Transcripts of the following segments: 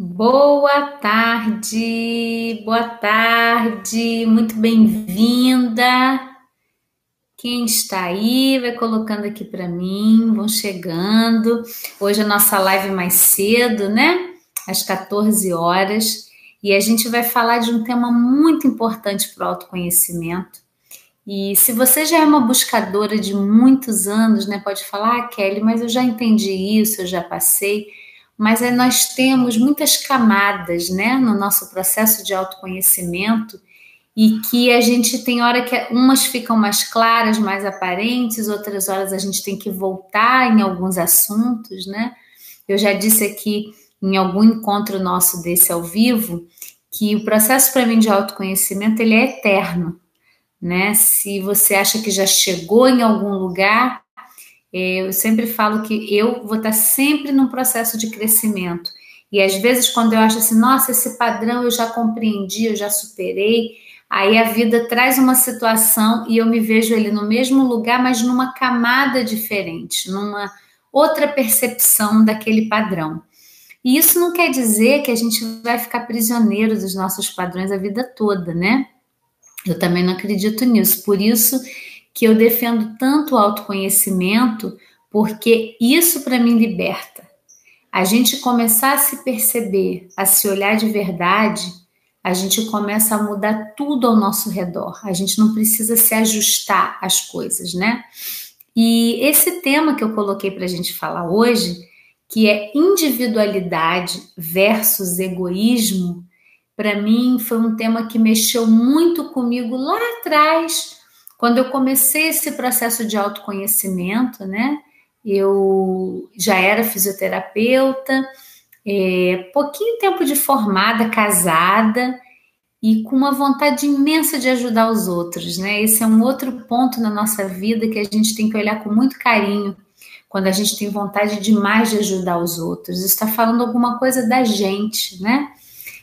Boa tarde, boa tarde, muito bem-vinda. Quem está aí, vai colocando aqui para mim, vão chegando. Hoje a nossa live é mais cedo, né? Às 14 horas. E a gente vai falar de um tema muito importante para o autoconhecimento. E se você já é uma buscadora de muitos anos, né, pode falar, ah, Kelly, mas eu já entendi isso, eu já passei. Mas é, nós temos muitas camadas, né, no nosso processo de autoconhecimento e que a gente tem hora que umas ficam mais claras, mais aparentes, outras horas a gente tem que voltar em alguns assuntos, né? Eu já disse aqui em algum encontro nosso desse ao vivo que o processo para mim de autoconhecimento ele é eterno, né? Se você acha que já chegou em algum lugar, eu sempre falo que eu vou estar sempre num processo de crescimento. E às vezes, quando eu acho assim, nossa, esse padrão eu já compreendi, eu já superei, Aí a vida traz uma situação e eu me vejo ali no mesmo lugar, mas numa camada diferente, numa outra percepção daquele padrão. E isso não quer dizer que a gente vai ficar prisioneiro dos nossos padrões a vida toda, né? Eu também não acredito nisso. Por isso que eu defendo tanto o autoconhecimento, porque isso para mim liberta. A gente começar a se perceber, a se olhar de verdade, a gente começa a mudar tudo ao nosso redor. A gente não precisa se ajustar às coisas, né? E esse tema que eu coloquei para a gente falar hoje, que é individualidade versus egoísmo, para mim foi um tema que mexeu muito comigo lá atrás, quando eu comecei esse processo de autoconhecimento, né? Eu já era fisioterapeuta é, pouquinho tempo de formada, casada e com uma vontade imensa de ajudar os outros, né? Esse é um outro ponto na nossa vida que a gente tem que olhar com muito carinho quando a gente tem vontade demais de ajudar os outros. Está falando alguma coisa da gente, né?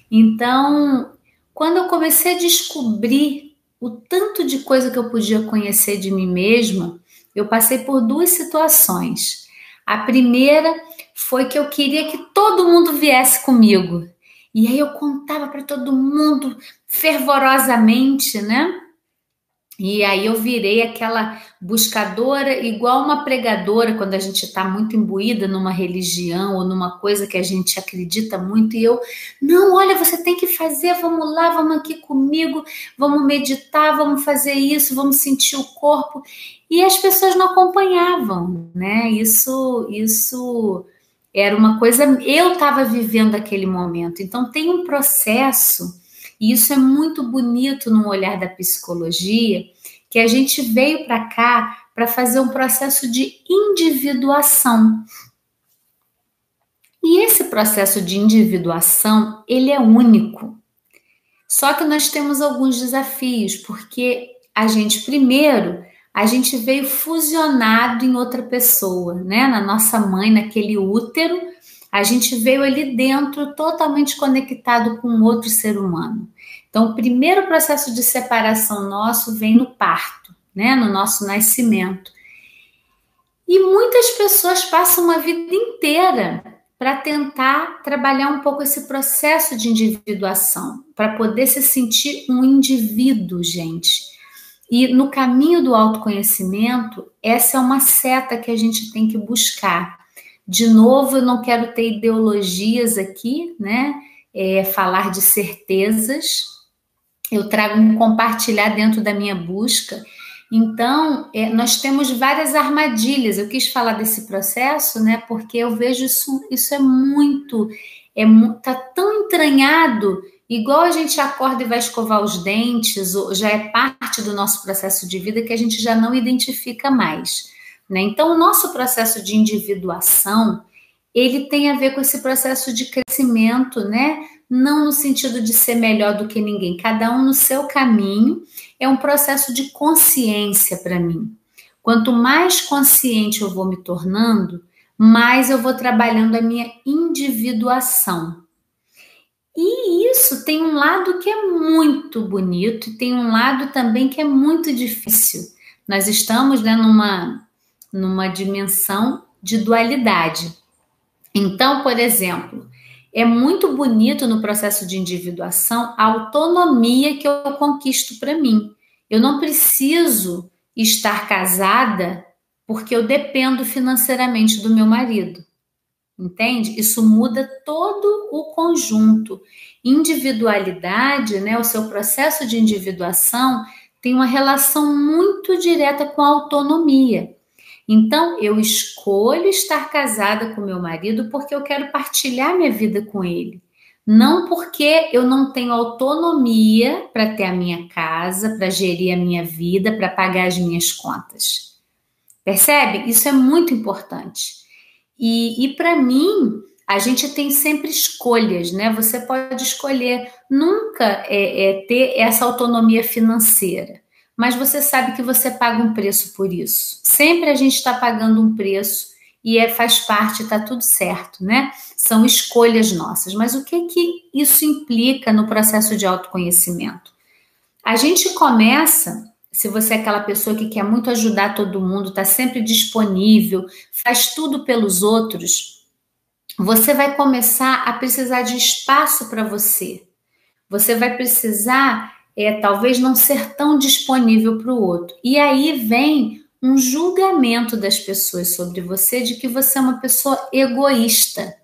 Então, quando eu comecei a descobrir o tanto de coisa que eu podia conhecer de mim mesma, eu passei por duas situações. A primeira foi que eu queria que todo mundo viesse comigo. E aí eu contava para todo mundo fervorosamente, né? E aí eu virei aquela buscadora, igual uma pregadora, quando a gente está muito imbuída numa religião ou numa coisa que a gente acredita muito, e eu, não, olha, você tem que fazer, vamos lá, vamos aqui comigo, vamos meditar, vamos fazer isso, vamos sentir o corpo. E as pessoas não acompanhavam, né? Isso, isso era uma coisa, eu estava vivendo aquele momento. Então tem um processo, e isso é muito bonito no olhar da psicologia, que a gente veio para cá para fazer um processo de individuação. E esse processo de individuação, ele é único. Só que nós temos alguns desafios, porque a gente primeiro a gente veio fusionado em outra pessoa, né? Na nossa mãe, naquele útero, a gente veio ali dentro totalmente conectado com outro ser humano. Então, o primeiro processo de separação nosso vem no parto, né? No nosso nascimento. E muitas pessoas passam uma vida inteira para tentar trabalhar um pouco esse processo de individuação, para poder se sentir um indivíduo, gente. E no caminho do autoconhecimento, essa é uma seta que a gente tem que buscar. De novo, eu não quero ter ideologias aqui, né? É, falar de certezas. Eu trago um compartilhar dentro da minha busca. Então, é, nós temos várias armadilhas. Eu quis falar desse processo, né? Porque eu vejo isso, isso é muito, é tá tão entranhado Igual a gente acorda e vai escovar os dentes, já é parte do nosso processo de vida que a gente já não identifica mais. Né? Então, o nosso processo de individuação, ele tem a ver com esse processo de crescimento, né? Não no sentido de ser melhor do que ninguém, cada um no seu caminho, é um processo de consciência para mim. Quanto mais consciente eu vou me tornando, mais eu vou trabalhando a minha individuação. E isso tem um lado que é muito bonito tem um lado também que é muito difícil. Nós estamos né, numa, numa dimensão de dualidade. Então, por exemplo, é muito bonito no processo de individuação a autonomia que eu conquisto para mim. Eu não preciso estar casada porque eu dependo financeiramente do meu marido. Entende? Isso muda todo o conjunto. Individualidade, né, o seu processo de individuação tem uma relação muito direta com a autonomia. Então, eu escolho estar casada com meu marido porque eu quero partilhar minha vida com ele. Não porque eu não tenho autonomia para ter a minha casa, para gerir a minha vida, para pagar as minhas contas. Percebe? Isso é muito importante. E, e para mim, a gente tem sempre escolhas, né? Você pode escolher nunca é, é, ter essa autonomia financeira, mas você sabe que você paga um preço por isso. Sempre a gente está pagando um preço e é, faz parte, está tudo certo, né? São escolhas nossas. Mas o que que isso implica no processo de autoconhecimento? A gente começa se você é aquela pessoa que quer muito ajudar todo mundo, está sempre disponível, faz tudo pelos outros, você vai começar a precisar de espaço para você. Você vai precisar, é, talvez, não ser tão disponível para o outro. E aí vem um julgamento das pessoas sobre você de que você é uma pessoa egoísta.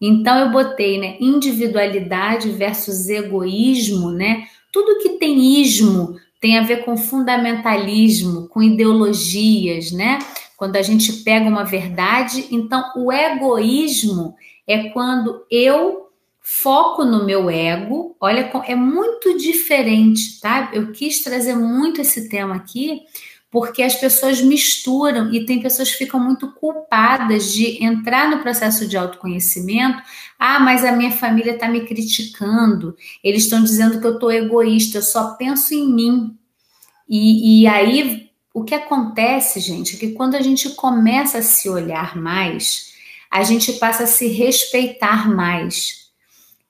Então eu botei, né, individualidade versus egoísmo, né? Tudo que tem ismo tem a ver com fundamentalismo, com ideologias, né? Quando a gente pega uma verdade, então o egoísmo é quando eu foco no meu ego. Olha, é muito diferente, tá? Eu quis trazer muito esse tema aqui, porque as pessoas misturam e tem pessoas que ficam muito culpadas de entrar no processo de autoconhecimento. Ah, mas a minha família está me criticando, eles estão dizendo que eu estou egoísta, eu só penso em mim. E, e aí o que acontece, gente, é que quando a gente começa a se olhar mais, a gente passa a se respeitar mais.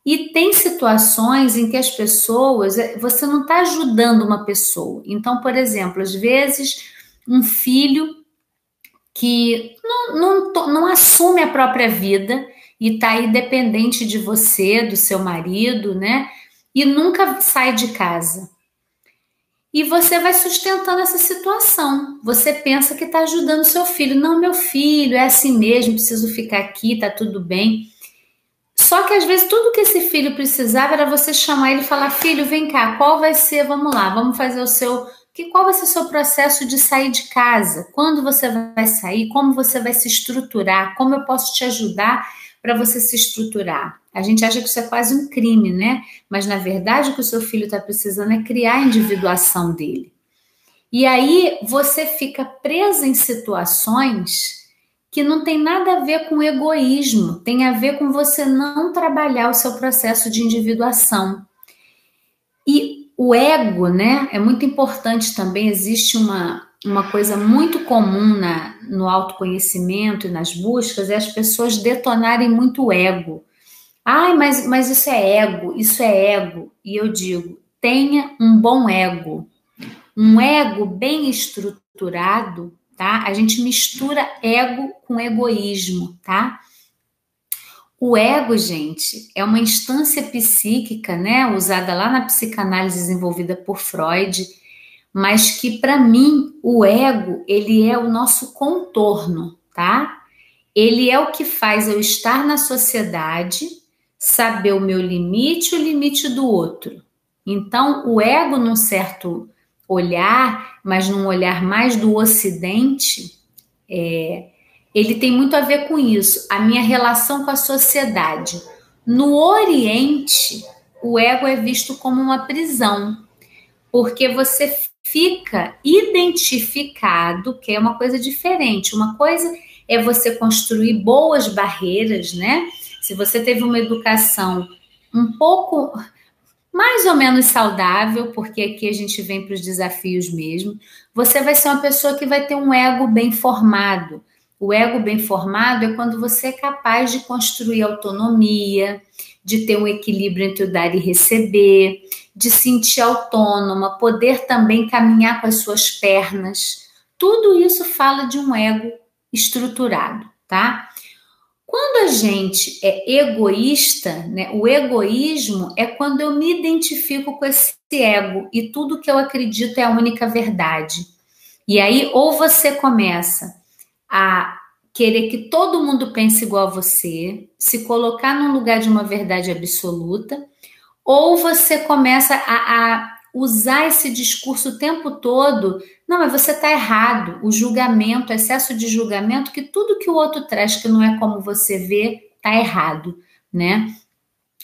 E tem situações em que as pessoas, é, você não está ajudando uma pessoa. Então, por exemplo, às vezes um filho que não, não, não assume a própria vida e está aí dependente de você, do seu marido, né? E nunca sai de casa. E você vai sustentando essa situação. Você pensa que está ajudando seu filho. Não, meu filho, é assim mesmo, preciso ficar aqui, tá tudo bem. Só que às vezes tudo que esse filho precisava era você chamar ele e falar: "Filho, vem cá, qual vai ser? Vamos lá, vamos fazer o seu que qual vai ser o seu processo de sair de casa? Quando você vai sair? Como você vai se estruturar? Como eu posso te ajudar para você se estruturar?" A gente acha que isso é quase um crime, né? Mas na verdade o que o seu filho está precisando é criar a individuação dele. E aí você fica presa em situações que não tem nada a ver com egoísmo, tem a ver com você não trabalhar o seu processo de individuação. E o ego, né, é muito importante também, existe uma, uma coisa muito comum na, no autoconhecimento e nas buscas, é as pessoas detonarem muito o ego. Ai, mas, mas isso é ego, isso é ego. E eu digo, tenha um bom ego. Um ego bem estruturado tá? A gente mistura ego com egoísmo, tá? O ego, gente, é uma instância psíquica, né, usada lá na psicanálise desenvolvida por Freud, mas que para mim o ego, ele é o nosso contorno, tá? Ele é o que faz eu estar na sociedade, saber o meu limite e o limite do outro. Então, o ego, num certo olhar, mas num olhar mais do Ocidente, é, ele tem muito a ver com isso, a minha relação com a sociedade. No Oriente, o ego é visto como uma prisão, porque você fica identificado, que é uma coisa diferente. Uma coisa é você construir boas barreiras, né? Se você teve uma educação um pouco mais ou menos saudável, porque aqui a gente vem para os desafios mesmo. Você vai ser uma pessoa que vai ter um ego bem formado. O ego bem formado é quando você é capaz de construir autonomia, de ter um equilíbrio entre o dar e receber, de sentir autônoma, poder também caminhar com as suas pernas. Tudo isso fala de um ego estruturado, tá? Quando a gente é egoísta, né, o egoísmo é quando eu me identifico com esse ego e tudo que eu acredito é a única verdade. E aí, ou você começa a querer que todo mundo pense igual a você, se colocar num lugar de uma verdade absoluta, ou você começa a, a usar esse discurso o tempo todo. Não, mas você está errado. O julgamento, o excesso de julgamento, que tudo que o outro traz que não é como você vê, está errado, né?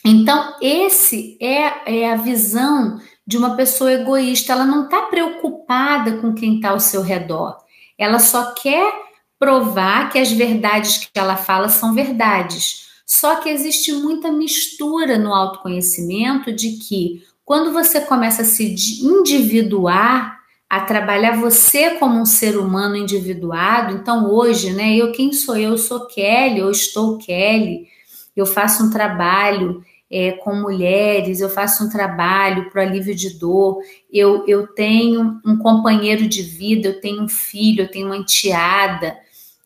Então, esse é, é a visão de uma pessoa egoísta. Ela não está preocupada com quem está ao seu redor. Ela só quer provar que as verdades que ela fala são verdades. Só que existe muita mistura no autoconhecimento de que quando você começa a se individuar, a trabalhar você como um ser humano individuado, então hoje, né, eu quem sou eu? Eu sou Kelly, eu estou Kelly, eu faço um trabalho é, com mulheres, eu faço um trabalho para alívio de dor, eu, eu tenho um companheiro de vida, eu tenho um filho, eu tenho uma enteada,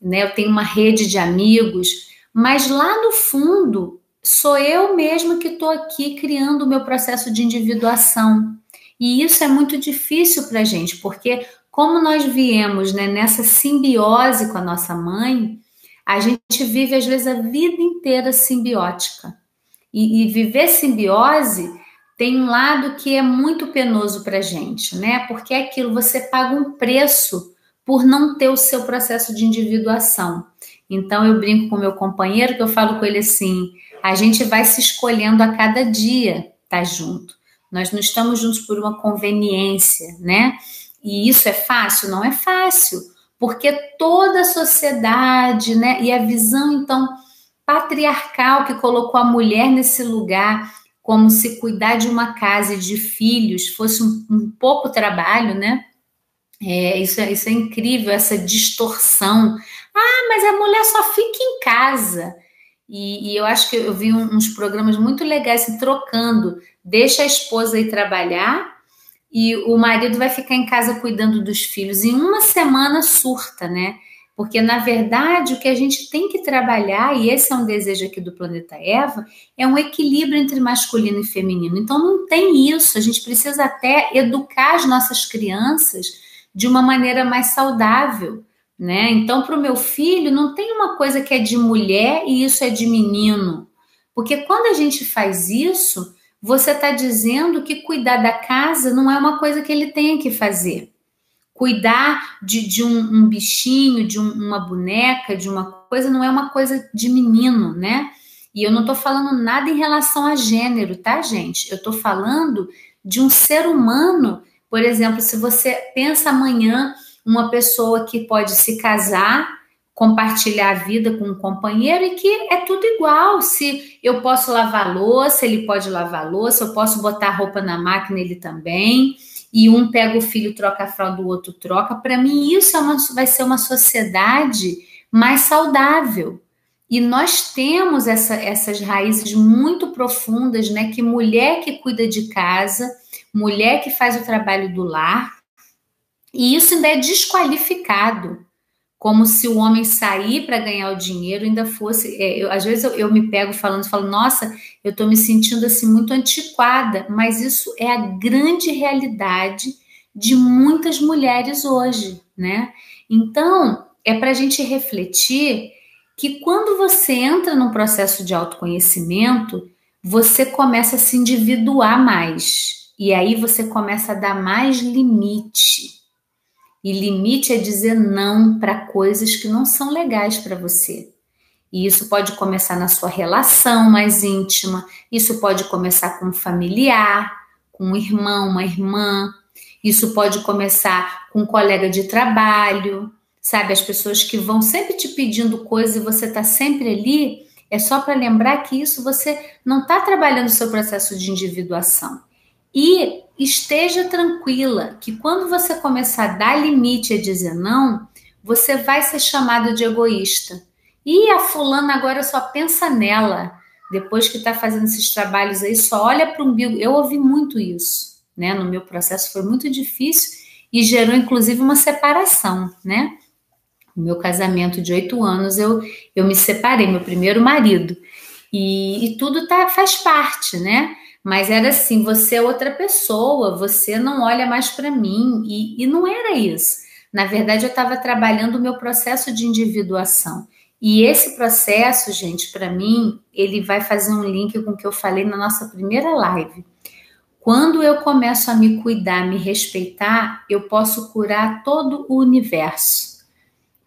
né, eu tenho uma rede de amigos, mas lá no fundo sou eu mesma que estou aqui criando o meu processo de individuação. E isso é muito difícil para a gente, porque como nós viemos né, nessa simbiose com a nossa mãe, a gente vive às vezes a vida inteira simbiótica. E, e viver simbiose tem um lado que é muito penoso para a gente, né? Porque é aquilo, você paga um preço por não ter o seu processo de individuação. Então eu brinco com meu companheiro que eu falo com ele assim: a gente vai se escolhendo a cada dia estar tá junto. Nós não estamos juntos por uma conveniência, né? E isso é fácil? Não é fácil, porque toda a sociedade, né, e a visão então patriarcal que colocou a mulher nesse lugar, como se cuidar de uma casa e de filhos fosse um, um pouco trabalho, né? É, isso, é, isso é incrível, essa distorção. Ah, mas a mulher só fica em casa. E, e eu acho que eu vi uns programas muito legais assim, trocando. Deixa a esposa ir trabalhar e o marido vai ficar em casa cuidando dos filhos. Em uma semana surta, né? Porque, na verdade, o que a gente tem que trabalhar, e esse é um desejo aqui do planeta Eva, é um equilíbrio entre masculino e feminino. Então, não tem isso. A gente precisa até educar as nossas crianças de uma maneira mais saudável né? Então, para o meu filho, não tem uma coisa que é de mulher e isso é de menino. Porque quando a gente faz isso, você está dizendo que cuidar da casa não é uma coisa que ele tenha que fazer. Cuidar de, de um, um bichinho, de um, uma boneca, de uma coisa, não é uma coisa de menino, né? E eu não estou falando nada em relação a gênero, tá, gente? Eu estou falando de um ser humano. Por exemplo, se você pensa amanhã uma pessoa que pode se casar, compartilhar a vida com um companheiro e que é tudo igual. Se eu posso lavar louça, ele pode lavar louça, eu posso botar roupa na máquina, ele também. E um pega o filho, troca a fralda, o outro troca. Para mim, isso é uma, vai ser uma sociedade mais saudável. E nós temos essa, essas raízes muito profundas, né? Que mulher que cuida de casa, mulher que faz o trabalho do lar, e isso ainda é desqualificado, como se o homem sair para ganhar o dinheiro ainda fosse. É, eu, às vezes eu, eu, me pego falando, falo, nossa, eu estou me sentindo assim muito antiquada, mas isso é a grande realidade de muitas mulheres hoje, né? Então, é para a gente refletir que quando você entra num processo de autoconhecimento, você começa a se individuar mais. E aí você começa a dar mais limite. E limite é dizer não para coisas que não são legais para você. E isso pode começar na sua relação mais íntima, isso pode começar com um familiar, com um irmão, uma irmã, isso pode começar com um colega de trabalho, sabe? As pessoas que vão sempre te pedindo coisas e você está sempre ali, é só para lembrar que isso você não está trabalhando o seu processo de individuação. E esteja tranquila que quando você começar a dar limite a dizer não, você vai ser chamado de egoísta. E a fulana agora só pensa nela. Depois que está fazendo esses trabalhos aí, só olha para o umbigo. Eu ouvi muito isso, né? No meu processo foi muito difícil e gerou inclusive uma separação, né? O meu casamento de oito anos, eu, eu me separei, meu primeiro marido. E, e tudo tá, faz parte, né? Mas era assim: você é outra pessoa, você não olha mais para mim. E, e não era isso. Na verdade, eu estava trabalhando o meu processo de individuação. E esse processo, gente, para mim, ele vai fazer um link com o que eu falei na nossa primeira live. Quando eu começo a me cuidar, me respeitar, eu posso curar todo o universo.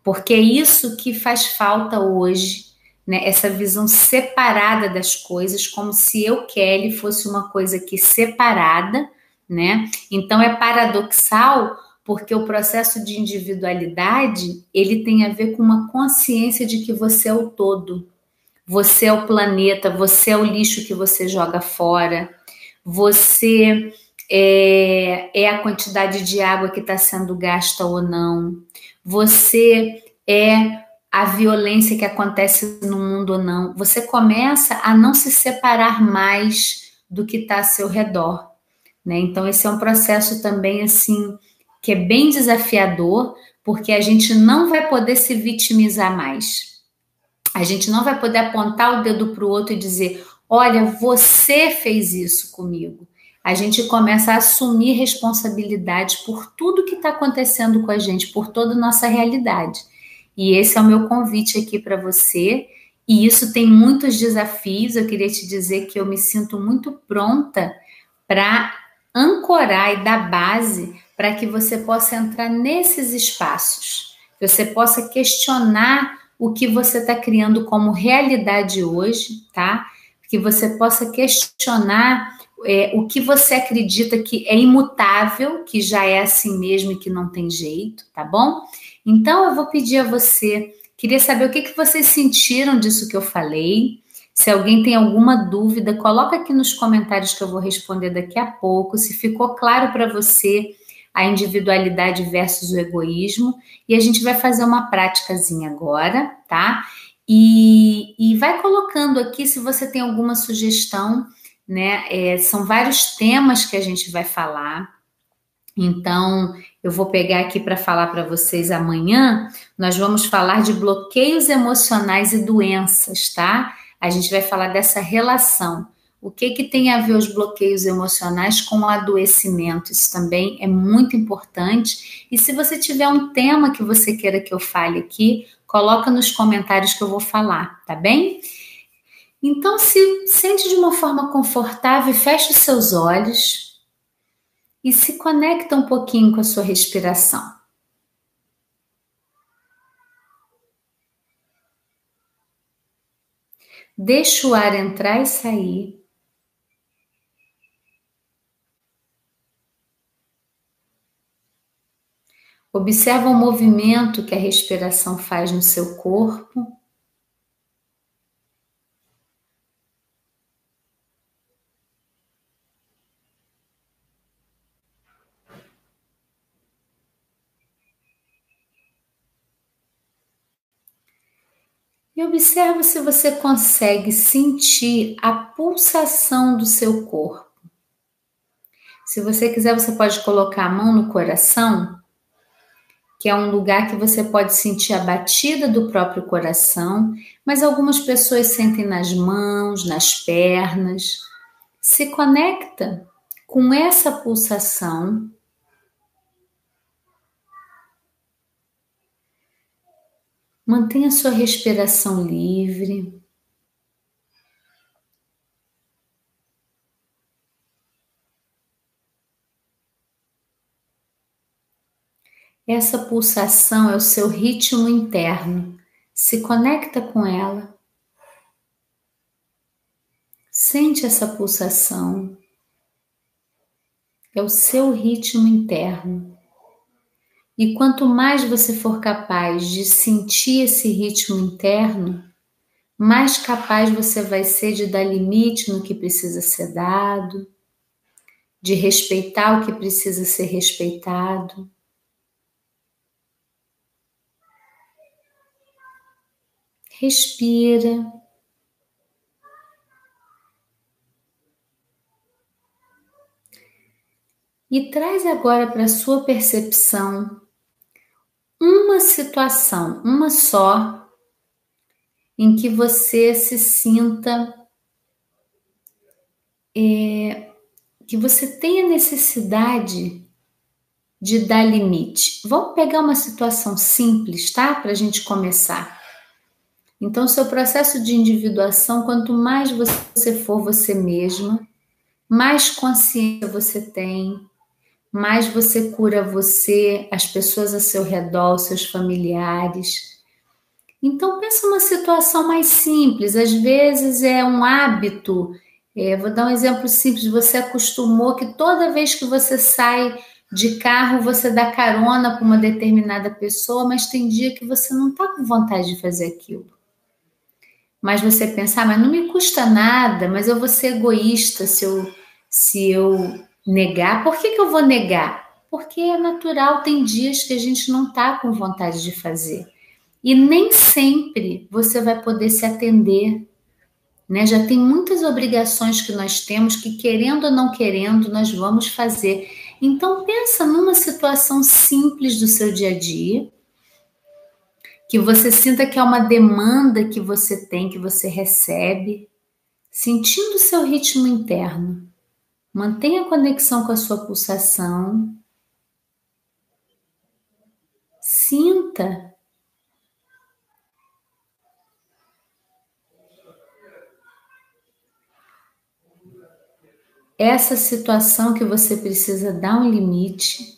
Porque é isso que faz falta hoje, né? Essa visão separada das coisas, como se eu, Kelly, fosse uma coisa aqui separada, né? Então é paradoxal porque o processo de individualidade ele tem a ver com uma consciência de que você é o todo. Você é o planeta, você é o lixo que você joga fora, você é, é a quantidade de água que está sendo gasta ou não, você é a violência que acontece no mundo ou não. Você começa a não se separar mais do que está ao seu redor. Né? Então, esse é um processo também assim que é bem desafiador, porque a gente não vai poder se vitimizar mais. A gente não vai poder apontar o dedo para o outro e dizer: olha, você fez isso comigo. A gente começa a assumir responsabilidade por tudo que está acontecendo com a gente, por toda a nossa realidade. E esse é o meu convite aqui para você. E isso tem muitos desafios. Eu queria te dizer que eu me sinto muito pronta para ancorar e dar base para que você possa entrar nesses espaços, que você possa questionar o que você está criando como realidade hoje, tá? Que você possa questionar é, o que você acredita que é imutável, que já é assim mesmo e que não tem jeito, tá bom? Então eu vou pedir a você, queria saber o que, que vocês sentiram disso que eu falei. Se alguém tem alguma dúvida, coloca aqui nos comentários que eu vou responder daqui a pouco. Se ficou claro para você a individualidade versus o egoísmo, e a gente vai fazer uma práticazinha agora, tá? E, e vai colocando aqui se você tem alguma sugestão, né? É, são vários temas que a gente vai falar. Então, eu vou pegar aqui para falar para vocês amanhã. Nós vamos falar de bloqueios emocionais e doenças, tá? A gente vai falar dessa relação. O que, que tem a ver os bloqueios emocionais com o adoecimento? Isso também é muito importante. E se você tiver um tema que você queira que eu fale aqui, coloca nos comentários que eu vou falar, tá bem? Então, se sente de uma forma confortável, feche os seus olhos e se conecta um pouquinho com a sua respiração. Deixa o ar entrar e sair. Observa o movimento que a respiração faz no seu corpo. E observa se você consegue sentir a pulsação do seu corpo. Se você quiser, você pode colocar a mão no coração que é um lugar que você pode sentir a batida do próprio coração, mas algumas pessoas sentem nas mãos, nas pernas. Se conecta com essa pulsação. Mantenha sua respiração livre. Essa pulsação é o seu ritmo interno. Se conecta com ela. Sente essa pulsação. É o seu ritmo interno. E quanto mais você for capaz de sentir esse ritmo interno, mais capaz você vai ser de dar limite no que precisa ser dado, de respeitar o que precisa ser respeitado respira. E traz agora para sua percepção uma situação, uma só, em que você se sinta é, que você tenha necessidade de dar limite. Vamos pegar uma situação simples, tá? Para a gente começar. Então, seu processo de individuação, quanto mais você for você mesma, mais consciência você tem, mais você cura você, as pessoas a seu redor, seus familiares. Então, pensa uma situação mais simples. Às vezes é um hábito. É, vou dar um exemplo simples. Você acostumou que toda vez que você sai de carro, você dá carona para uma determinada pessoa, mas tem dia que você não está com vontade de fazer aquilo. Mas você pensa, ah, mas não me custa nada, mas eu vou ser egoísta se eu, se eu negar. Por que, que eu vou negar? Porque é natural, tem dias que a gente não está com vontade de fazer. E nem sempre você vai poder se atender. Né? Já tem muitas obrigações que nós temos que, querendo ou não querendo, nós vamos fazer. Então pensa numa situação simples do seu dia a dia, que você sinta que é uma demanda que você tem, que você recebe, sentindo o seu ritmo interno. Mantenha a conexão com a sua pulsação. Sinta essa situação que você precisa dar um limite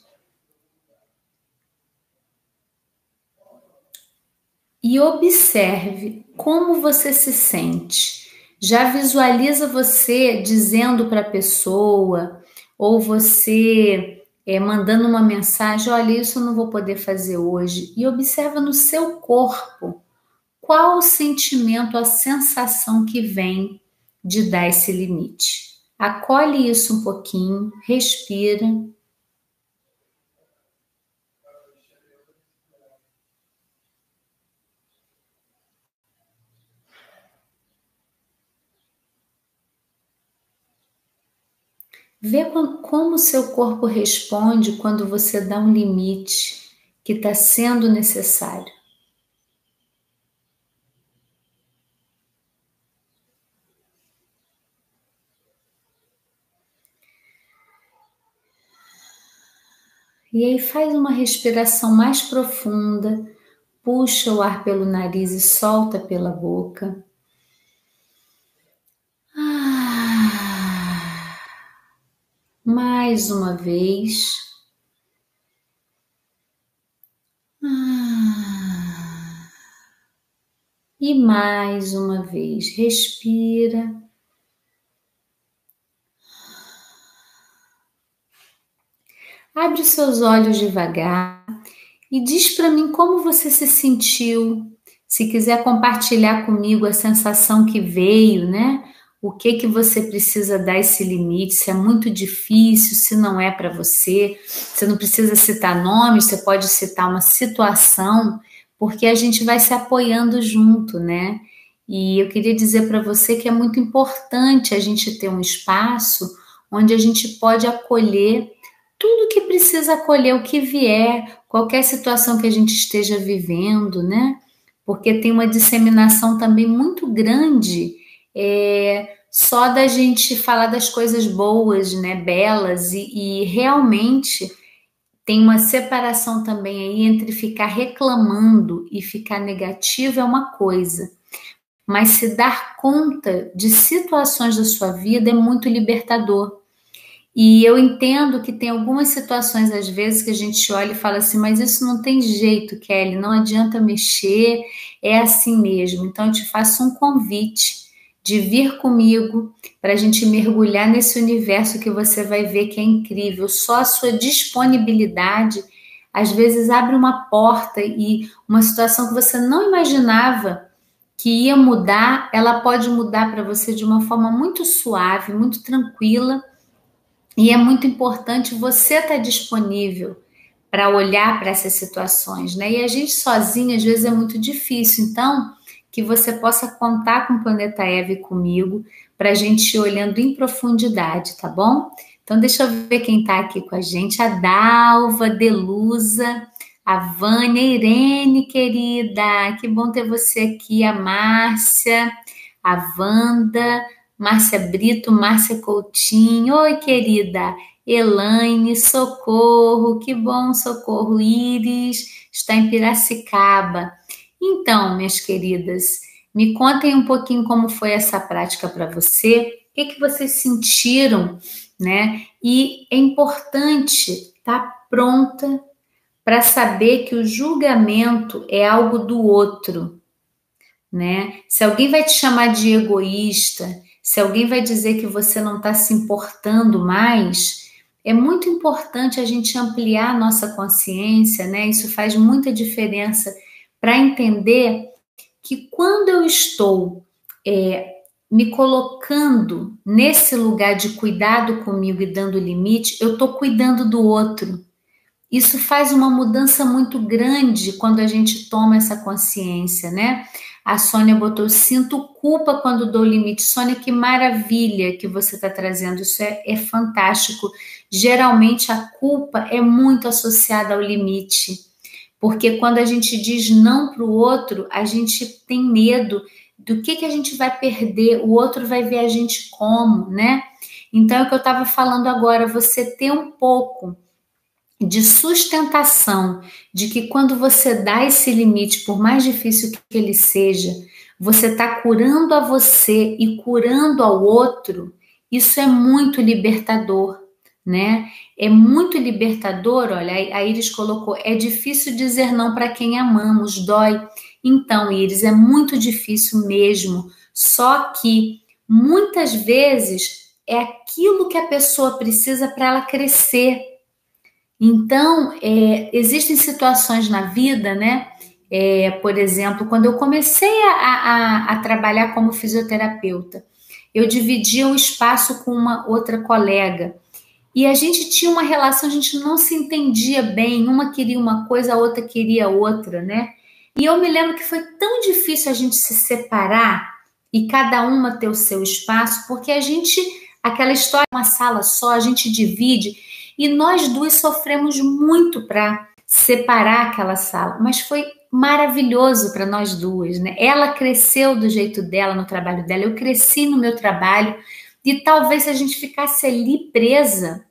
e observe como você se sente. Já visualiza você dizendo para a pessoa ou você é, mandando uma mensagem: olha, isso eu não vou poder fazer hoje. E observa no seu corpo qual o sentimento, a sensação que vem de dar esse limite. Acolhe isso um pouquinho, respira. Vê como o seu corpo responde quando você dá um limite que está sendo necessário. E aí faz uma respiração mais profunda, puxa o ar pelo nariz e solta pela boca. Mais uma vez. Ah, e mais uma vez, respira. Abre os seus olhos devagar e diz para mim como você se sentiu. Se quiser compartilhar comigo a sensação que veio, né? O que que você precisa dar esse limite? Se é muito difícil, se não é para você. Você não precisa citar nomes, você pode citar uma situação, porque a gente vai se apoiando junto, né? E eu queria dizer para você que é muito importante a gente ter um espaço onde a gente pode acolher tudo que precisa acolher, o que vier, qualquer situação que a gente esteja vivendo, né? Porque tem uma disseminação também muito grande é, só da gente falar das coisas boas, né? Belas, e, e realmente tem uma separação também aí entre ficar reclamando e ficar negativo é uma coisa. Mas se dar conta de situações da sua vida é muito libertador. E eu entendo que tem algumas situações, às vezes, que a gente olha e fala assim, mas isso não tem jeito, Kelly, não adianta mexer, é assim mesmo. Então, eu te faço um convite de vir comigo para a gente mergulhar nesse universo que você vai ver que é incrível. Só a sua disponibilidade, às vezes, abre uma porta e uma situação que você não imaginava que ia mudar, ela pode mudar para você de uma forma muito suave, muito tranquila e é muito importante você estar tá disponível para olhar para essas situações, né? E a gente sozinha às vezes é muito difícil. Então, que você possa contar com o Planeta Eve comigo para a gente ir olhando em profundidade, tá bom? Então, deixa eu ver quem está aqui com a gente. A Dalva Delusa. a Vânia, Irene, querida, que bom ter você aqui, a Márcia, a Wanda, Márcia Brito, Márcia Coutinho, oi, querida, Elaine, Socorro, que bom, Socorro, Iris, está em Piracicaba. Então, minhas queridas, me contem um pouquinho como foi essa prática para você, o que, que vocês sentiram, né? E é importante estar tá pronta para saber que o julgamento é algo do outro, né? Se alguém vai te chamar de egoísta, se alguém vai dizer que você não está se importando mais, é muito importante a gente ampliar a nossa consciência, né? Isso faz muita diferença para entender que quando eu estou é, me colocando nesse lugar de cuidado comigo e dando limite, eu estou cuidando do outro. Isso faz uma mudança muito grande quando a gente toma essa consciência, né? A Sônia botou: sinto culpa quando dou limite. Sônia, que maravilha que você está trazendo. Isso é, é fantástico. Geralmente a culpa é muito associada ao limite, porque quando a gente diz não para o outro, a gente tem medo do que, que a gente vai perder, o outro vai ver a gente como, né? Então é o que eu estava falando agora, você ter um pouco de sustentação de que quando você dá esse limite, por mais difícil que ele seja, você está curando a você e curando ao outro, isso é muito libertador, né? É muito libertador. Olha, a Iris colocou: é difícil dizer não para quem amamos, dói. Então, Iris, é muito difícil mesmo. Só que muitas vezes é aquilo que a pessoa precisa para ela crescer então, é, existem situações na vida, né? É, por exemplo, quando eu comecei a, a, a, trabalhar como fisioterapeuta, eu dividia o espaço com uma outra colega e a gente tinha uma relação, a gente não se entendia bem, uma queria uma coisa, a outra queria outra, né? E eu me lembro que foi tão difícil a gente se separar e cada uma ter o seu espaço, porque a gente, aquela história, uma sala só, a gente divide e nós duas sofremos muito para separar aquela sala, mas foi maravilhoso para nós duas, né? Ela cresceu do jeito dela no trabalho dela, eu cresci no meu trabalho, e talvez se a gente ficasse ali presa,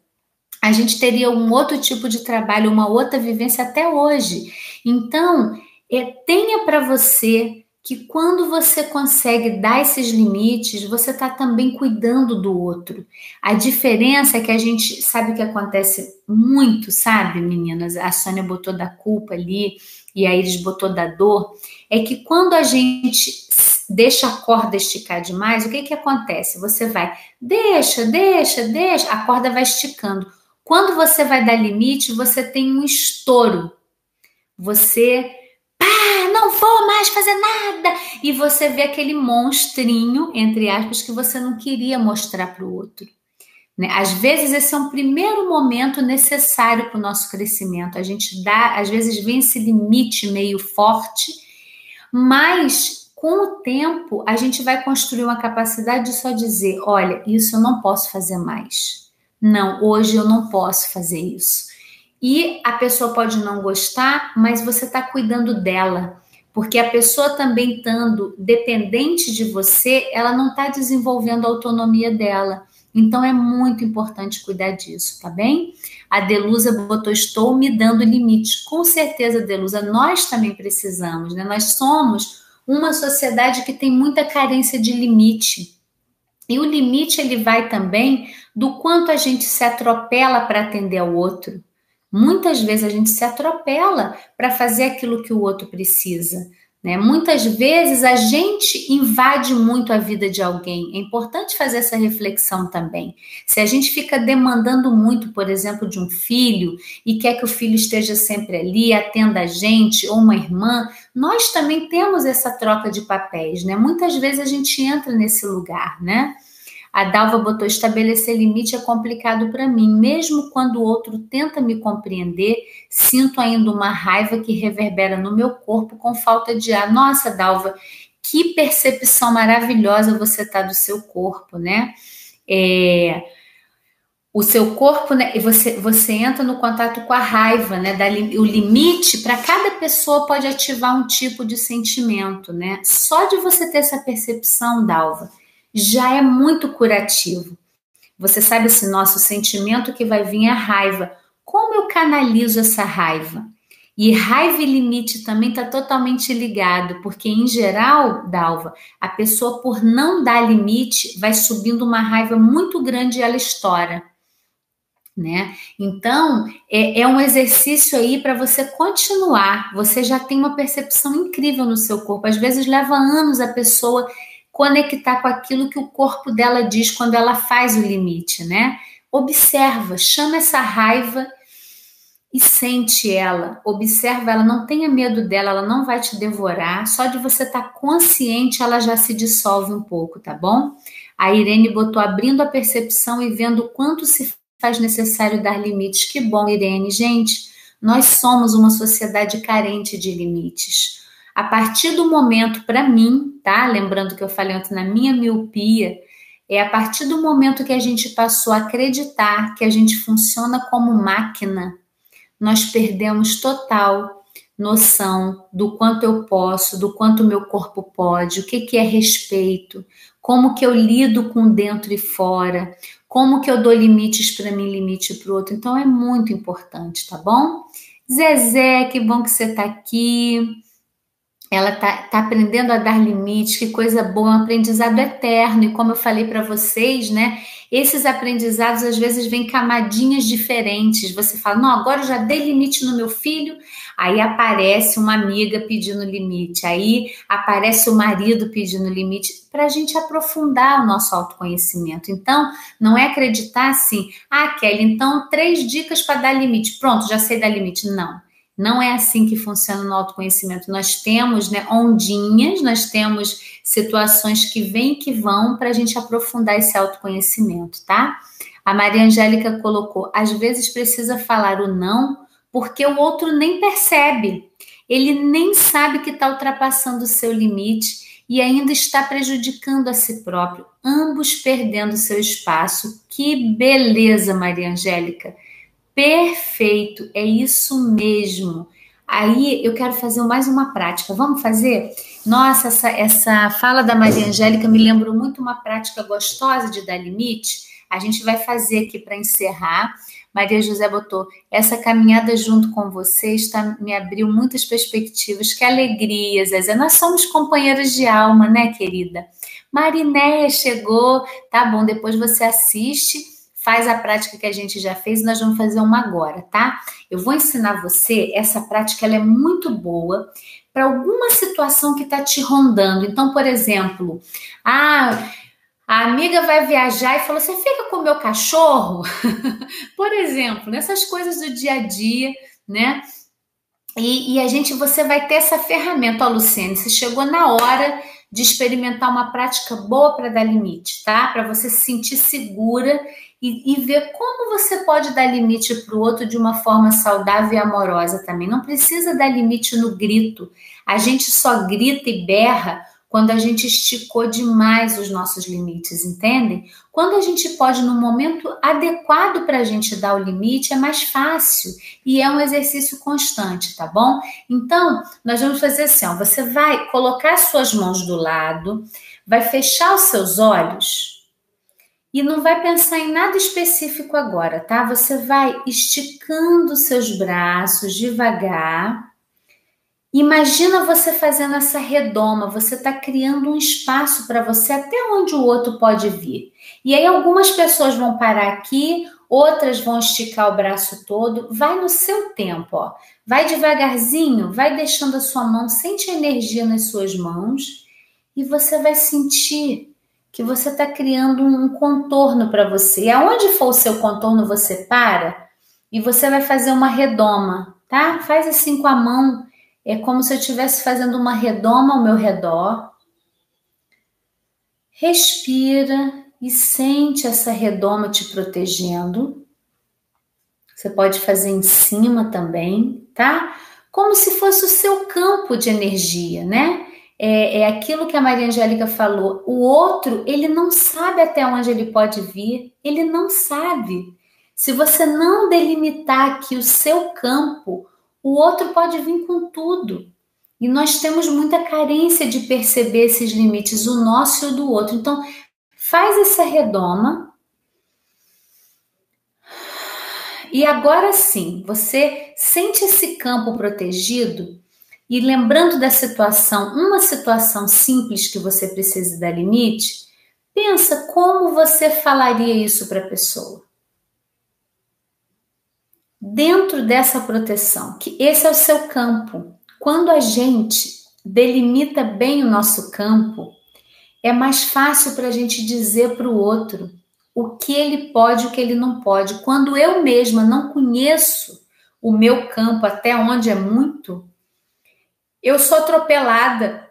a gente teria um outro tipo de trabalho, uma outra vivência até hoje. Então, é, tenha para você que quando você consegue dar esses limites, você está também cuidando do outro. A diferença é que a gente sabe o que acontece muito, sabe, meninas? A Sônia botou da culpa ali e a Iris botou da dor. É que quando a gente deixa a corda esticar demais, o que, que acontece? Você vai, deixa, deixa, deixa, a corda vai esticando. Quando você vai dar limite, você tem um estouro. Você não vou mais fazer nada. E você vê aquele monstrinho, entre aspas, que você não queria mostrar para o outro. Né? Às vezes, esse é um primeiro momento necessário para o nosso crescimento. A gente dá, às vezes, vem esse limite meio forte, mas com o tempo a gente vai construir uma capacidade de só dizer: olha, isso eu não posso fazer mais. Não, hoje eu não posso fazer isso. E a pessoa pode não gostar, mas você está cuidando dela. Porque a pessoa também estando dependente de você, ela não está desenvolvendo a autonomia dela. Então é muito importante cuidar disso, tá bem? A Delusa botou: Estou me dando limites. Com certeza, Delusa, nós também precisamos, né? Nós somos uma sociedade que tem muita carência de limite. E o limite ele vai também do quanto a gente se atropela para atender ao outro. Muitas vezes a gente se atropela para fazer aquilo que o outro precisa. Né? Muitas vezes a gente invade muito a vida de alguém. É importante fazer essa reflexão também. Se a gente fica demandando muito, por exemplo, de um filho e quer que o filho esteja sempre ali, atenda a gente, ou uma irmã, nós também temos essa troca de papéis. Né? Muitas vezes a gente entra nesse lugar, né? A Dalva botou: estabelecer limite é complicado para mim. Mesmo quando o outro tenta me compreender, sinto ainda uma raiva que reverbera no meu corpo com falta de ar. Nossa, Dalva, que percepção maravilhosa você tá do seu corpo, né? É... o seu corpo, né, você, você entra no contato com a raiva, né, da, o limite para cada pessoa pode ativar um tipo de sentimento, né? Só de você ter essa percepção, Dalva, já é muito curativo. Você sabe esse nosso sentimento que vai vir a raiva. Como eu canalizo essa raiva? E raiva e limite também está totalmente ligado, porque em geral, Dalva, a pessoa por não dar limite vai subindo uma raiva muito grande e ela estoura né? Então, é, é um exercício aí para você continuar. Você já tem uma percepção incrível no seu corpo. Às vezes leva anos a pessoa conectar com aquilo que o corpo dela diz quando ela faz o limite, né? Observa, chama essa raiva e sente ela, observa ela, não tenha medo dela, ela não vai te devorar. Só de você estar tá consciente, ela já se dissolve um pouco, tá bom? A Irene botou abrindo a percepção e vendo quanto se faz necessário dar limites. Que bom, Irene. Gente, nós somos uma sociedade carente de limites. A partir do momento, para mim, tá? Lembrando que eu falei antes na minha miopia, é a partir do momento que a gente passou a acreditar que a gente funciona como máquina, nós perdemos total noção do quanto eu posso, do quanto o meu corpo pode, o que, que é respeito, como que eu lido com dentro e fora, como que eu dou limites para mim, limite para o outro. Então é muito importante, tá bom? Zezé, que bom que você está aqui. Ela tá, tá aprendendo a dar limites, que coisa boa, um aprendizado eterno. E como eu falei para vocês, né? Esses aprendizados às vezes vêm camadinhas diferentes. Você fala, não, agora eu já dei limite no meu filho, Aí aparece uma amiga pedindo limite, aí aparece o marido pedindo limite, para a gente aprofundar o nosso autoconhecimento. Então, não é acreditar assim, ah, Kelly, então três dicas para dar limite. Pronto, já sei dar limite. Não. Não é assim que funciona no autoconhecimento. Nós temos né, ondinhas, nós temos situações que vêm e que vão para a gente aprofundar esse autoconhecimento, tá? A Maria Angélica colocou: às vezes precisa falar o não porque o outro nem percebe, ele nem sabe que está ultrapassando o seu limite e ainda está prejudicando a si próprio, ambos perdendo seu espaço. Que beleza, Maria Angélica! Perfeito, é isso mesmo. Aí eu quero fazer mais uma prática. Vamos fazer? Nossa, essa, essa fala da Maria Angélica me lembrou muito uma prática gostosa de dar limite. A gente vai fazer aqui para encerrar. Maria José botou: essa caminhada junto com você está, me abriu muitas perspectivas. Que alegria, Zezé. Nós somos companheiras de alma, né, querida? Marinéia chegou, tá bom? Depois você assiste, faz a prática que a gente já fez nós vamos fazer uma agora, tá? Eu vou ensinar você, essa prática ela é muito boa para alguma situação que está te rondando. Então, por exemplo, ah, a amiga vai viajar e falou: Você fica com o meu cachorro? Por exemplo, nessas coisas do dia a dia, né? E, e, a gente, você vai ter essa ferramenta, ó, Luciane. Você chegou na hora de experimentar uma prática boa para dar limite, tá? Para você se sentir segura e, e, ver como você pode dar limite para o outro de uma forma saudável e amorosa também. Não precisa dar limite no grito. A gente só grita e berra quando a gente esticou demais os nossos limites, entendem? Quando a gente pode, no momento adequado para a gente dar o limite, é mais fácil e é um exercício constante, tá bom? Então, nós vamos fazer assim: ó, você vai colocar as suas mãos do lado, vai fechar os seus olhos e não vai pensar em nada específico agora, tá? Você vai esticando seus braços devagar Imagina você fazendo essa redoma, você está criando um espaço para você até onde o outro pode vir. E aí algumas pessoas vão parar aqui, outras vão esticar o braço todo. Vai no seu tempo, ó. Vai devagarzinho, vai deixando a sua mão, sente a energia nas suas mãos e você vai sentir que você está criando um contorno para você. E aonde for o seu contorno, você para e você vai fazer uma redoma, tá? Faz assim com a mão é como se eu estivesse fazendo uma redoma ao meu redor. Respira e sente essa redoma te protegendo. Você pode fazer em cima também, tá? Como se fosse o seu campo de energia, né? É, é aquilo que a Maria Angélica falou. O outro, ele não sabe até onde ele pode vir, ele não sabe. Se você não delimitar aqui o seu campo, o outro pode vir com tudo. E nós temos muita carência de perceber esses limites, o nosso e o do outro. Então, faz essa redoma. E agora sim, você sente esse campo protegido e lembrando da situação, uma situação simples que você precisa dar limite, pensa como você falaria isso para a pessoa dentro dessa proteção, que esse é o seu campo. Quando a gente delimita bem o nosso campo, é mais fácil para a gente dizer para o outro o que ele pode e o que ele não pode. Quando eu mesma não conheço o meu campo até onde é muito, eu sou atropelada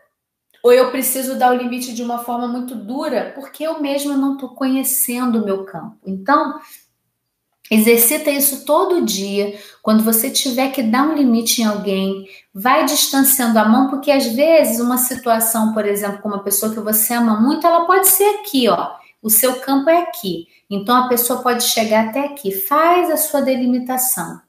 ou eu preciso dar o limite de uma forma muito dura porque eu mesma não estou conhecendo o meu campo. Então, Exercita isso todo dia. Quando você tiver que dar um limite em alguém, vai distanciando a mão, porque às vezes uma situação, por exemplo, com uma pessoa que você ama muito, ela pode ser aqui, ó. O seu campo é aqui. Então a pessoa pode chegar até aqui. Faz a sua delimitação.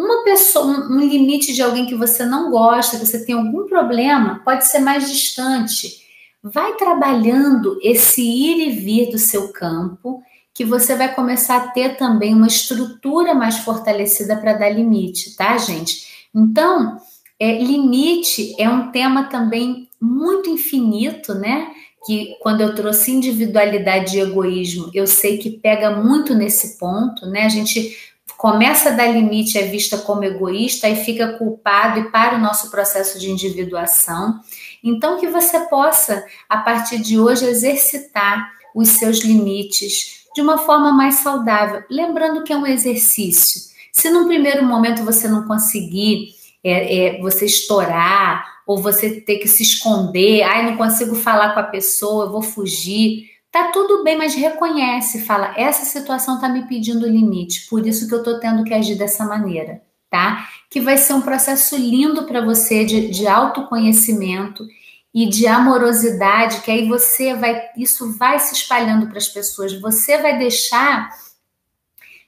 Uma pessoa, um, limite de alguém que você não gosta, que você tem algum problema, pode ser mais distante. Vai trabalhando esse ir e vir do seu campo que você vai começar a ter também uma estrutura mais fortalecida para dar limite, tá, gente? Então, é, limite é um tema também muito infinito, né? Que quando eu trouxe individualidade e egoísmo, eu sei que pega muito nesse ponto, né? A gente começa a dar limite, é vista como egoísta e fica culpado e para o nosso processo de individuação. Então, que você possa, a partir de hoje, exercitar os seus limites, de uma forma mais saudável. Lembrando que é um exercício. Se num primeiro momento você não conseguir, é, é, você estourar, ou você ter que se esconder, ai, não consigo falar com a pessoa, eu vou fugir. Tá tudo bem, mas reconhece, fala, essa situação tá me pedindo limite, por isso que eu tô tendo que agir dessa maneira, tá? Que vai ser um processo lindo para você de, de autoconhecimento e de amorosidade, que aí você vai, isso vai se espalhando para as pessoas, você vai deixar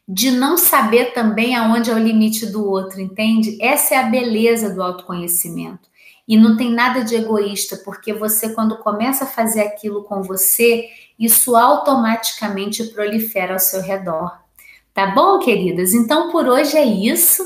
de não saber também aonde é o limite do outro, entende? Essa é a beleza do autoconhecimento. E não tem nada de egoísta, porque você, quando começa a fazer aquilo com você, isso automaticamente prolifera ao seu redor. Tá bom, queridas? Então, por hoje é isso.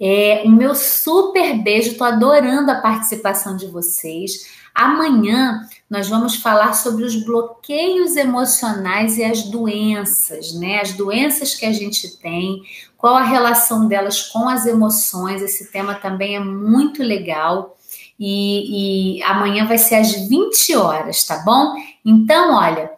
É, o meu super beijo, tô adorando a participação de vocês. Amanhã nós vamos falar sobre os bloqueios emocionais e as doenças, né? As doenças que a gente tem, qual a relação delas com as emoções. Esse tema também é muito legal. E, e amanhã vai ser às 20 horas, tá bom? Então, olha,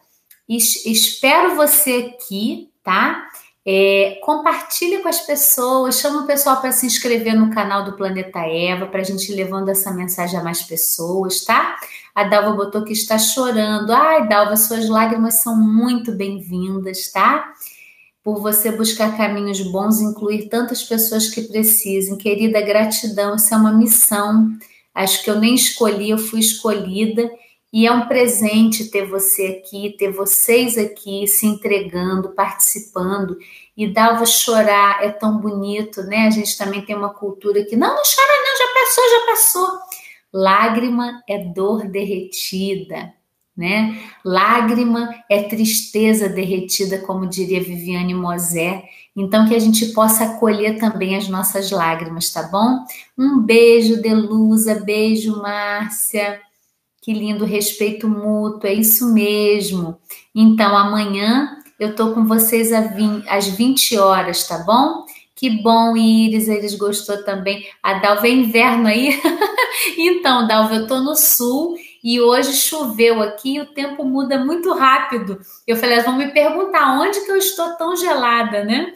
espero você aqui, tá? É, compartilhe com as pessoas, chama o pessoal para se inscrever no canal do Planeta Eva, para a gente ir levando essa mensagem a mais pessoas, tá? A Dalva botou que está chorando. Ai, Dalva, suas lágrimas são muito bem-vindas, tá? Por você buscar caminhos bons incluir tantas pessoas que precisem. Querida, gratidão, isso é uma missão. Acho que eu nem escolhi, eu fui escolhida e é um presente ter você aqui, ter vocês aqui se entregando, participando. E Dalva chorar é tão bonito, né? A gente também tem uma cultura que não, não chora, não, já passou, já passou. Lágrima é dor derretida, né? Lágrima é tristeza derretida, como diria Viviane Mosé. Então, que a gente possa acolher também as nossas lágrimas, tá bom? Um beijo, Delusa, beijo, Márcia. Que lindo respeito mútuo, é isso mesmo. Então, amanhã eu tô com vocês às 20 horas, tá bom? Que bom, Iris, eles gostou também. A Dalva é inverno aí? então, Dalva, eu tô no sul e hoje choveu aqui e o tempo muda muito rápido. Eu falei, elas vão me perguntar onde que eu estou tão gelada, né?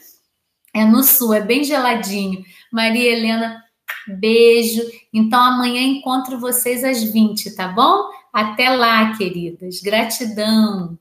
É no sul, é bem geladinho. Maria Helena, Beijo. Então amanhã encontro vocês às 20, tá bom? Até lá, queridas. Gratidão.